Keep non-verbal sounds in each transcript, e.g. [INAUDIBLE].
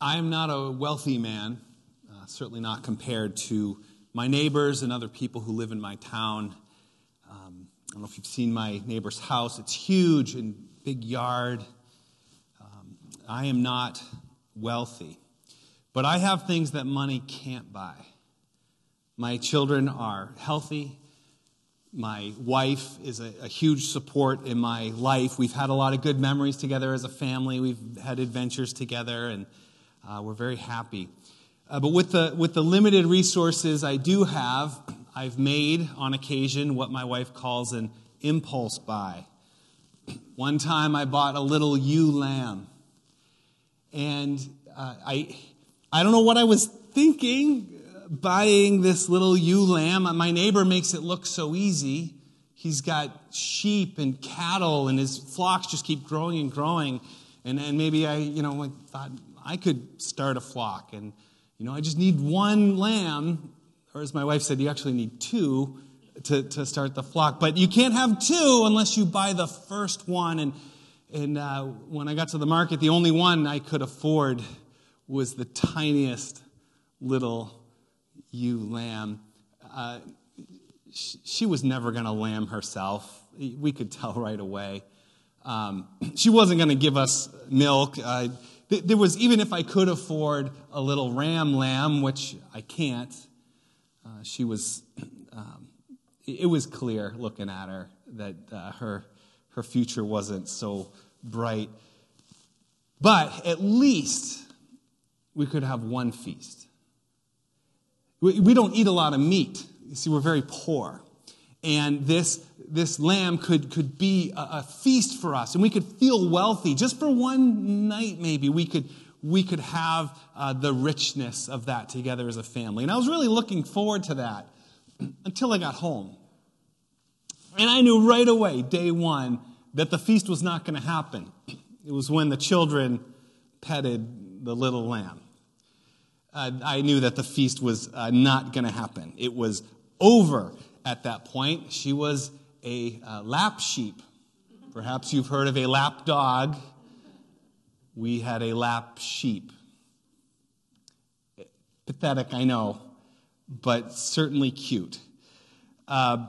I am not a wealthy man, uh, certainly not compared to my neighbors and other people who live in my town. Um, I don't know if you've seen my neighbor's house, it's huge and big yard. Um, I am not wealthy, but I have things that money can't buy. My children are healthy. My wife is a, a, huge support in my life. We've had a lot of good memories together as a family. We've had adventures together, and uh, we're very happy. Uh, but with the, with the limited resources I do have, I've made on occasion what my wife calls an impulse buy. One time I bought a little ewe lamb. And uh, I, I don't know what I was thinking buying this little ewe lamb. My neighbor makes it look so easy. He's got sheep and cattle, and his flocks just keep growing and growing. And, and maybe I, you know, thought I could start a flock. And, you know, I just need one lamb. Or as my wife said, you actually need two to, to start the flock. But you can't have two unless you buy the first one. And, and uh, when I got to the market, the only one I could afford was the tiniest little ewe lamb. Uh, she was never going to lamb herself. We could tell right away. Um, [CLEARS THROAT] she wasn't going to give us milk. Uh, there was, even if I could afford a little ram lamb, which I can't, uh, she was, [CLEARS THROAT] um, it was clear looking at her that uh, her, her future wasn't so bright. But at least we could have one feast. We, don't eat a lot of meat. You see, we're very poor. And this, this lamb could, could be a, a feast for us, and we could feel wealthy. Just for one night, maybe, we could, we could have uh, the richness of that together as a family. And I was really looking forward to that [CLEARS THROAT] until I got home. And I knew right away, day one, that the feast was not going to happen. It was when the children petted the little lamb uh, I knew that the feast was uh, not going to happen. It was over at that point. She was a uh, lap sheep. Perhaps you've heard of a lap dog. We had a lap sheep. Pathetic, I know, but certainly cute. Uh,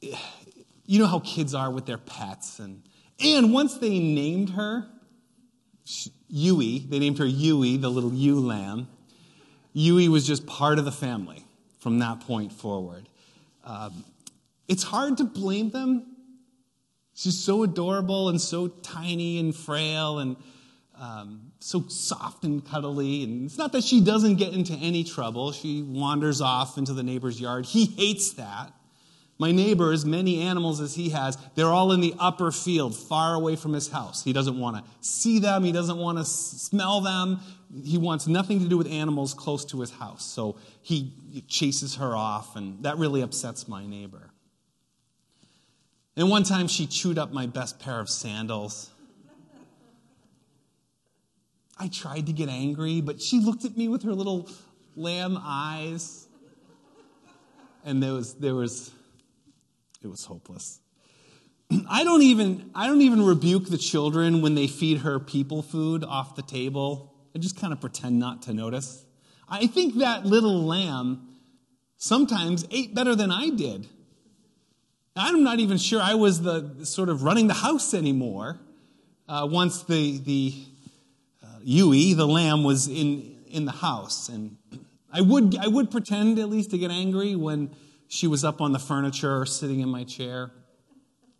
you know how kids are with their pets. And, and once they named her, Yui, they named her Yui, the little ewe lamb. Yui was just part of the family from that point forward. Um, it's hard to blame them. She's so adorable and so tiny and frail and um, so soft and cuddly. And it's not that she doesn't get into any trouble. She wanders off into the neighbor's yard. He hates that. My neighbor, as many animals as he has, they're all in the upper field, far away from his house. He doesn't want to see them, he doesn't want to smell them. He wants nothing to do with animals close to his house. So he chases her off, and that really upsets my neighbor. And one time she chewed up my best pair of sandals. I tried to get angry, but she looked at me with her little lamb eyes. And there was, there was it was hopeless. [CLEARS THROAT] I don't even I don't even rebuke the children when they feed her people food off the table. I just kind of pretend not to notice. I think that little lamb sometimes ate better than I did. I'm not even sure I was the sort of running the house anymore uh, once the the uh, Yui, the lamb, was in in the house, and [CLEARS THROAT] I would I would pretend at least to get angry when she was up on the furniture sitting in my chair.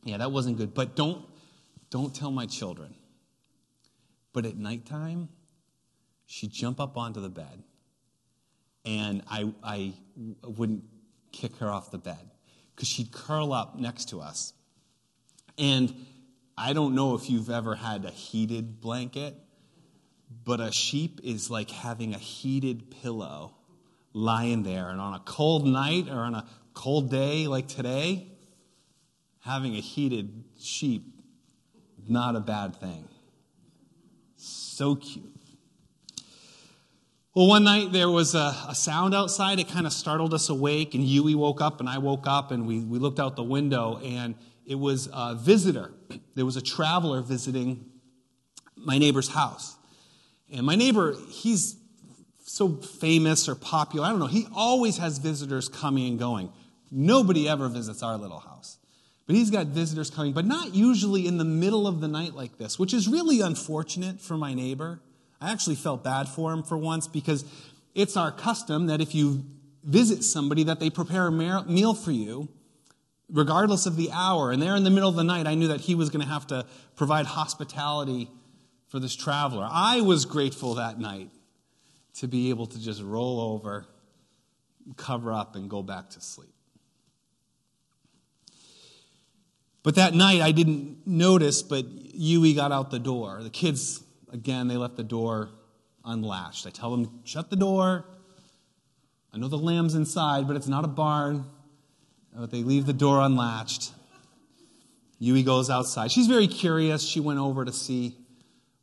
Yeah, that wasn't good. But don't, don't tell my children. But at nighttime, she'd jump up onto the bed, and I, I wouldn't kick her off the bed because she'd curl up next to us. And I don't know if you've ever had a heated blanket, but a sheep is like having a heated pillow lying there. And on a cold night or on a cold day like today, having a heated sheep, not a bad thing. So cute. Well, one night there was a, a sound outside. It kind of startled us awake, and Yui woke up, and I woke up, and we, we looked out the window, and it was a visitor. [CLEARS THROAT] There was a traveler visiting my neighbor's house. And my neighbor, he's so famous or popular. I don't know. He always has visitors coming and going. Nobody ever visits our little house. But he's got visitors coming, but not usually in the middle of the night like this, which is really unfortunate for my neighbor. I actually felt bad for him for once because it's our custom that if you visit somebody that they prepare a meal for you regardless of the hour and there in the middle of the night i knew that he was going to have to provide hospitality for this traveler i was grateful that night to be able to just roll over cover up and go back to sleep but that night i didn't notice but yui got out the door the kids again they left the door unlatched i tell them shut the door I know the lamb's inside, but it's not a barn. But they leave the door unlatched. Yui goes outside. She's very curious. She went over to see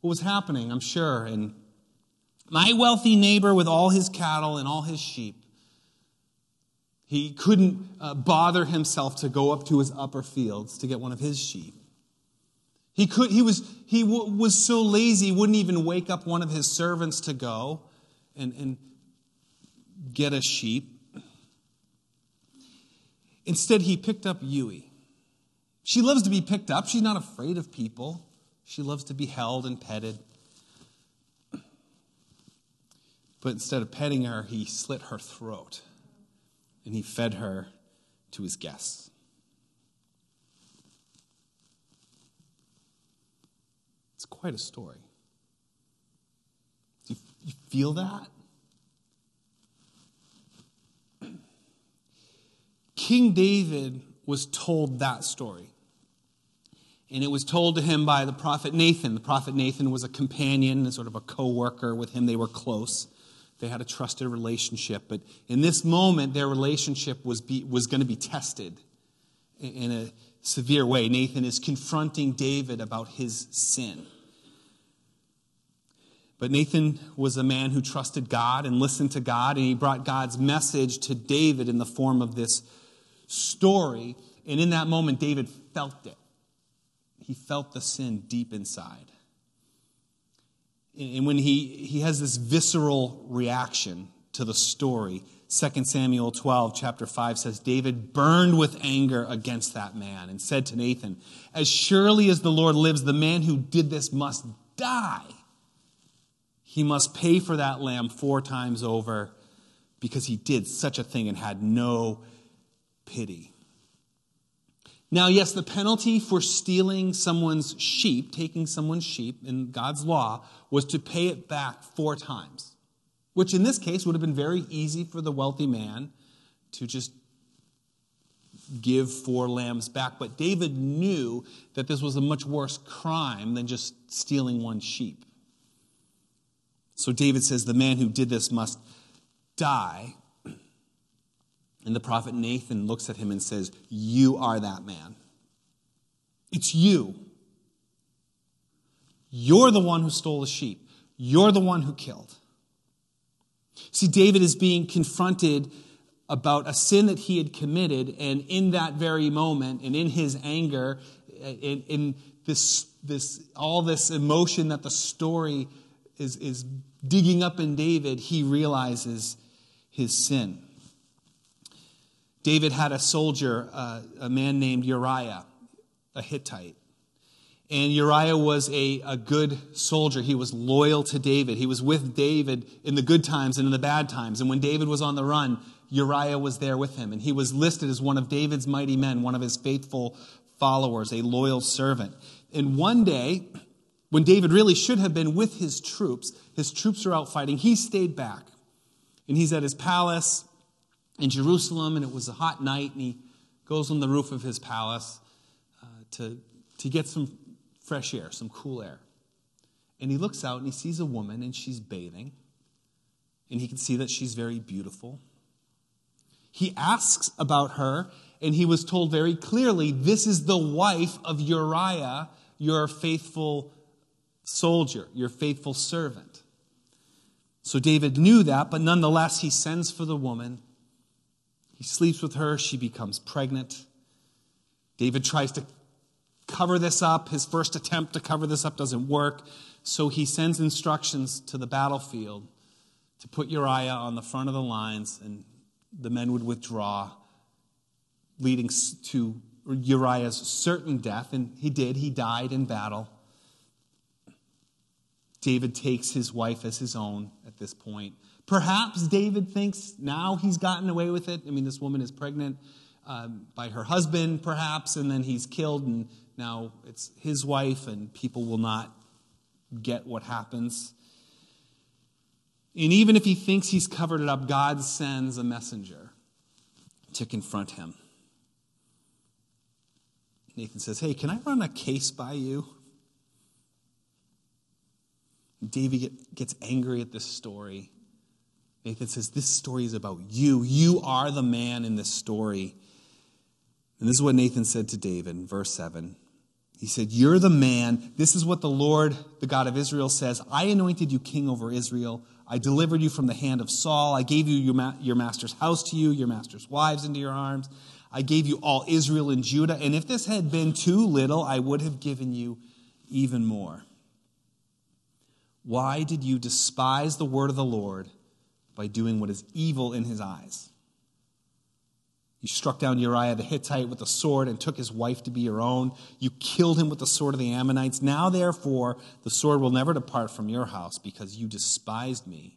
what was happening, I'm sure. And my wealthy neighbor with all his cattle and all his sheep, he couldn't uh, bother himself to go up to his upper fields to get one of his sheep. He, could, he, was, he w- was so lazy, he wouldn't even wake up one of his servants to go and, and get a sheep. Instead, he picked up Yui. She loves to be picked up. She's not afraid of people. She loves to be held and petted. But instead of petting her, he slit her throat and he fed her to his guests. It's quite a story. Do you, you feel that? [CLEARS THROAT] King David was told that story. And it was told to him by the prophet Nathan. The prophet Nathan was a companion sort of a co worker with him. They were close. They had a trusted relationship. But in this moment, their relationship was, be, was going to be tested in a severe way. Nathan is confronting David about his sin. But Nathan was a man who trusted God and listened to God, and he brought God's message to David in the form of this story. And in that moment, David felt it. He felt the sin deep inside. And when he, he has this visceral reaction to the story, 2 Samuel 12, chapter 5 says, David burned with anger against that man and said to Nathan, As surely as the Lord lives, the man who did this must die. He must pay for that lamb four times over because he did such a thing and had no pity. Now, yes, the penalty for stealing someone's sheep, taking someone's sheep in God's law, was to pay it back four times, which in this case would have been very easy for the wealthy man to just give four lambs back. But David knew that this was a much worse crime than just stealing one sheep. So David says the man who did this must die. And the prophet Nathan looks at him and says, You are that man. It's you. You're the one who stole the sheep. You're the one who killed. See, David is being confronted about a sin that he had committed, and in that very moment, and in his anger, in, in this, this, all this emotion that the story is, is digging up in David, he realizes his sin. David had a soldier, uh, a man named Uriah, a Hittite. And Uriah was a, a good soldier. He was loyal to David. He was with David in the good times and in the bad times. And when David was on the run, Uriah was there with him. And he was listed as one of David's mighty men, one of his faithful followers, a loyal servant. And one day, when David really should have been with his troops, his troops are out fighting, he stayed back. And he's at his palace in Jerusalem, and it was a hot night, and he goes on the roof of his palace uh, to, to get some fresh air, some cool air. And he looks out and he sees a woman, and she's bathing, and he can see that she's very beautiful. He asks about her, and he was told very clearly this is the wife of Uriah, your faithful soldier, your faithful servant. So David knew that, but nonetheless, he sends for the woman he sleeps with her. She becomes pregnant. David tries to cover this up. His first attempt to cover this up doesn't work. So he sends instructions to the battlefield to put Uriah on the front of the lines, and the men would withdraw, leading to Uriah's certain death. And he did, he died in battle. David takes his wife as his own at this point. Perhaps David thinks now he's gotten away with it. I mean, this woman is pregnant um, by her husband, perhaps, and then he's killed, and now it's his wife, and people will not get what happens. And even if he thinks he's covered it up, God sends a messenger to confront him. Nathan says, Hey, can I run a case by you? David gets angry at this story. Nathan says, This story is about you. You are the man in this story. And this is what Nathan said to David in verse 7. He said, You're the man. This is what the Lord, the God of Israel, says I anointed you king over Israel. I delivered you from the hand of Saul. I gave you your, your master's house to you, your master's wives into your arms. I gave you all Israel and Judah. And if this had been too little, I would have given you even more. Why did you despise the word of the Lord by doing what is evil in his eyes? You struck down Uriah the Hittite with a sword and took his wife to be your own. You killed him with the sword of the Ammonites. Now, therefore, the sword will never depart from your house because you despised me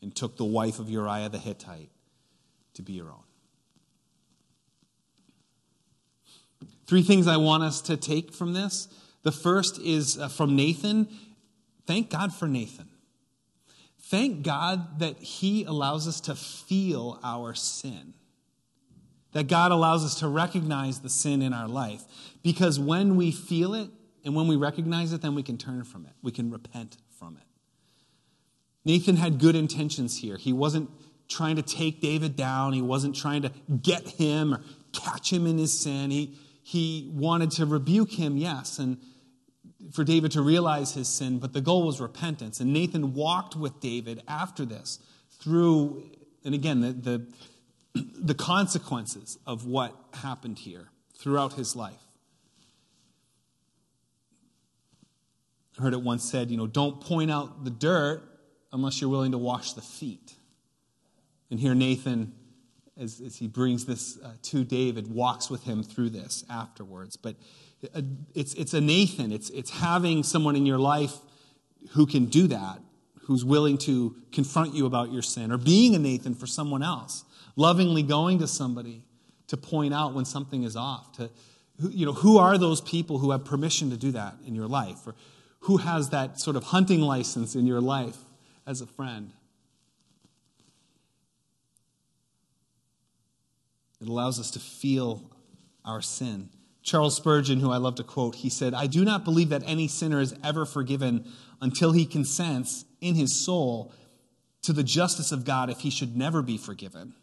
and took the wife of Uriah the Hittite to be your own. Three things I want us to take from this. The first is uh, from Nathan. Thank God for Nathan. Thank God that he allows us to feel our sin that God allows us to recognize the sin in our life. Because when we feel it and when we recognize it, then we can turn from it. We can repent from it. Nathan had good intentions here. He wasn't trying to take David down, he wasn't trying to get him or catch him in his sin. He, he wanted to rebuke him, yes, and for David to realize his sin, but the goal was repentance. And Nathan walked with David after this through, and again, the, the [CLEARS THROAT] the consequences of what happened here throughout his life. I heard it once said, you know, don't point out the dirt unless you're willing to wash the feet. And here Nathan, as, as he brings this uh, to David, walks with him through this afterwards. But it's, it's a Nathan, it's, it's having someone in your life who can do that, who's willing to confront you about your sin, or being a Nathan for someone else lovingly going to somebody to point out when something is off to you know who are those people who have permission to do that in your life or who has that sort of hunting license in your life as a friend? It allows us to feel our sin charles spurgeon who i love to quote he said i do not believe that any sinner is ever forgiven until he consents in his soul to the justice of god if he should never be forgiven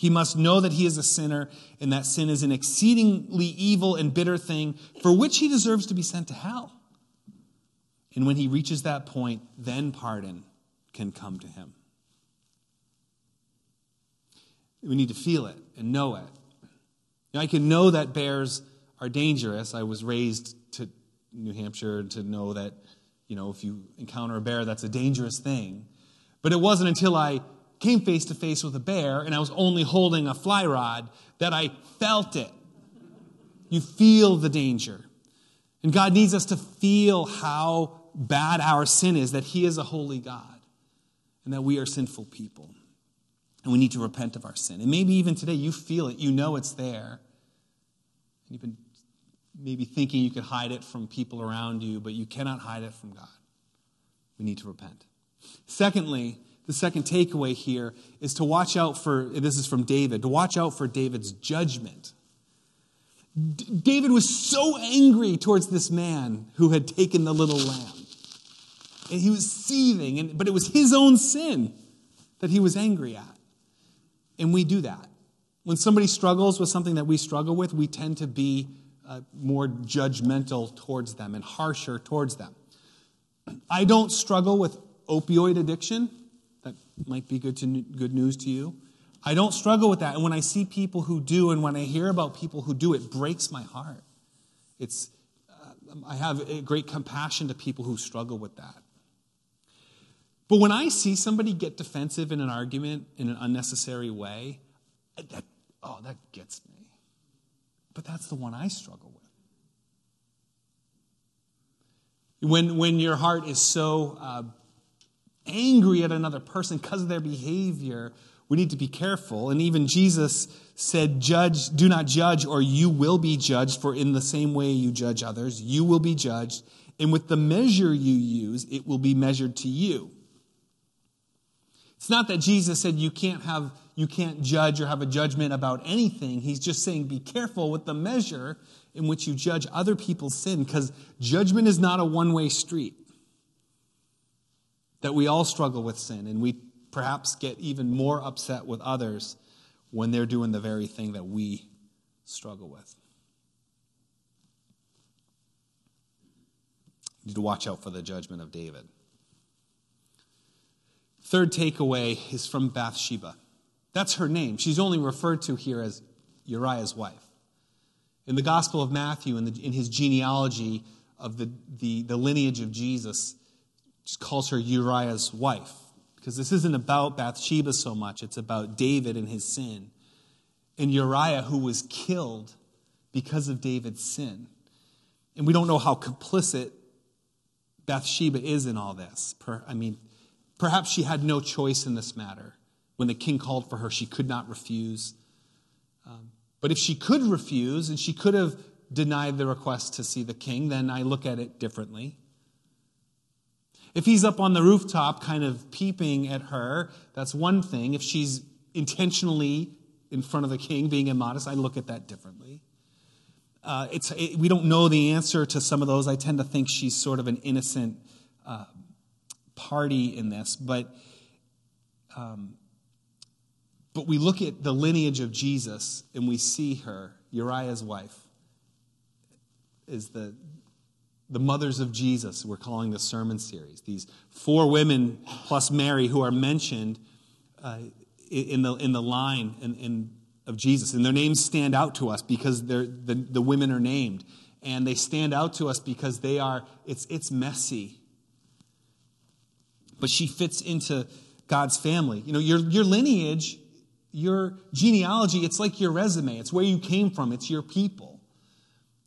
he must know that he is a sinner and that sin is an exceedingly evil and bitter thing for which he deserves to be sent to hell. And when he reaches that point, then pardon can come to him. We need to feel it and know it. Now, I can know that bears are dangerous. I was raised to New Hampshire to know that, you know, if you encounter a bear, that's a dangerous thing. But it wasn't until I came face to face with a bear and I was only holding a fly rod that I felt it. You feel the danger. And God needs us to feel how bad our sin is, that He is a holy God and that we are sinful people. And we need to repent of our sin. And maybe even today you feel it, you know it's there. And you've been maybe thinking you could hide it from people around you, but you cannot hide it from God. We need to repent. Secondly, the second takeaway here is to watch out for, this is from David, to watch out for David's judgment. D- David was so angry towards this man who had taken the little lamb. And he was seething, and, but it was his own sin that he was angry at. And we do that. When somebody struggles with something that we struggle with, we tend to be uh, more judgmental towards them and harsher towards them. I don't struggle with opioid addiction That might be good, to, good news to you. I don't struggle with that. And when I see people who do, and when I hear about people who do, it breaks my heart. It's I have great compassion to people who struggle with that. But when I see somebody get defensive in an argument in an unnecessary way, that, oh, that gets me. But that's the one I struggle with. When, when your heart is so uh, angry at another person because of their behavior, we need to be careful. And even Jesus said, Judge, do not judge, or you will be judged, for in the same way you judge others, you will be judged. And with the measure you use, it will be measured to you. It's not that Jesus said you can't have you can't judge or have a judgment about anything. He's just saying be careful with the measure in which you judge other people's sin because judgment is not a one-way street. That we all struggle with sin and we perhaps get even more upset with others when they're doing the very thing that we struggle with. You need to watch out for the judgment of David. Third takeaway is from Bathsheba. That's her name. She's only referred to here as Uriah's wife. In the Gospel of Matthew, in, the, in his genealogy of the, the, the lineage of Jesus, just calls her Uriah's wife. Because this isn't about Bathsheba so much, it's about David and his sin. And Uriah, who was killed because of David's sin. And we don't know how complicit Bathsheba is in all this. I mean, Perhaps she had no choice in this matter. When the king called for her, she could not refuse. Um, but if she could refuse and she could have denied the request to see the king, then I look at it differently. If he's up on the rooftop kind of peeping at her, that's one thing. If she's intentionally in front of the king being immodest, I look at that differently. Uh, it's, it, we don't know the answer to some of those. I tend to think she's sort of an innocent uh, party in this, but um, but we look at the lineage of Jesus and we see her, Uriah's wife, is the the mothers of Jesus. We're calling the sermon series. These four women plus Mary who are mentioned uh, in the in the line in, in, of Jesus, and their names stand out to us because they're, the the women are named, and they stand out to us because they are. It's it's messy but she fits into God's family. You know, your, your lineage, your genealogy, it's like your resume. It's where you came from, it's your people.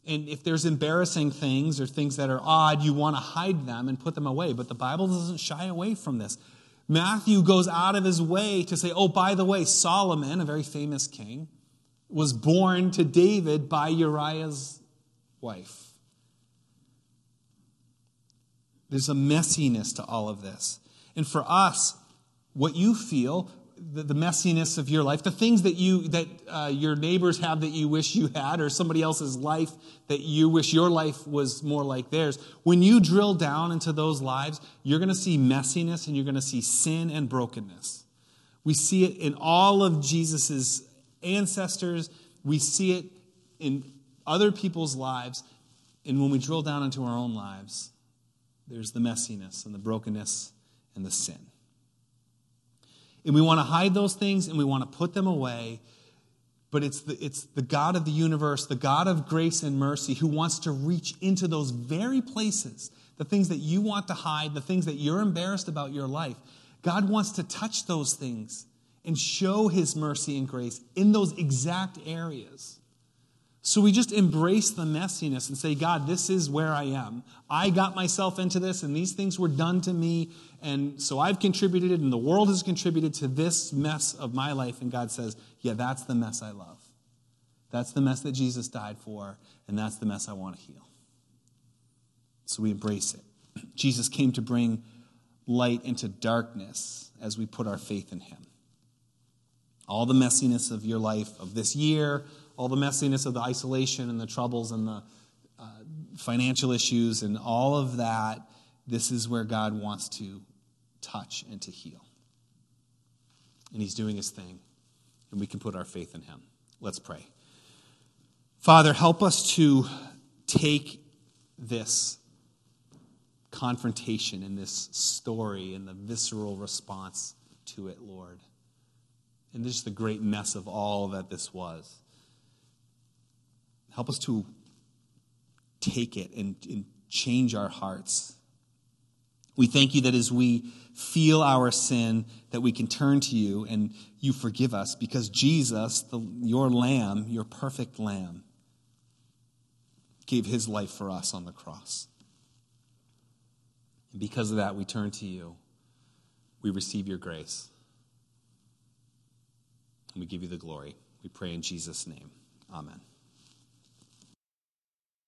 And if there's embarrassing things or things that are odd, you want to hide them and put them away. But the Bible doesn't shy away from this. Matthew goes out of his way to say, oh, by the way, Solomon, a very famous king, was born to David by Uriah's wife. There's a messiness to all of this. And for us, what you feel, the, the messiness of your life, the things that you that uh, your neighbors have that you wish you had, or somebody else's life that you wish your life was more like theirs. When you drill down into those lives, you're going to see messiness and you're going to see sin and brokenness. We see it in all of Jesus's ancestors. We see it in other people's lives. And when we drill down into our own lives, there's the messiness and the brokenness and the sin. And we want to hide those things and we want to put them away. But it's the, it's the God of the universe, the God of grace and mercy, who wants to reach into those very places, the things that you want to hide, the things that you're embarrassed about your life. God wants to touch those things and show his mercy and grace in those exact areas. So we just embrace the messiness and say, God, this is where I am. I got myself into this, and these things were done to me, and so I've contributed, and the world has contributed to this mess of my life. And God says, Yeah, that's the mess I love. That's the mess that Jesus died for, and that's the mess I want to heal. So we embrace it. Jesus came to bring light into darkness as we put our faith in Him. All the messiness of your life, of this year, all the messiness of the isolation and the troubles and the uh, financial issues and all of that, this is where God wants to touch and to heal. And He's doing His thing, and we can put our faith in Him. Let's pray. Father, help us to take this confrontation and this story and the visceral response to it, Lord. And just the great mess of all that this was. Help us to take it and, and change our hearts. We thank you that as we feel our sin, that we can turn to you and you forgive us because Jesus, the, your lamb, your perfect lamb, gave his life for us on the cross. And because of that, we turn to you. We receive your grace. And we give you the glory. We pray in Jesus' name. Amen.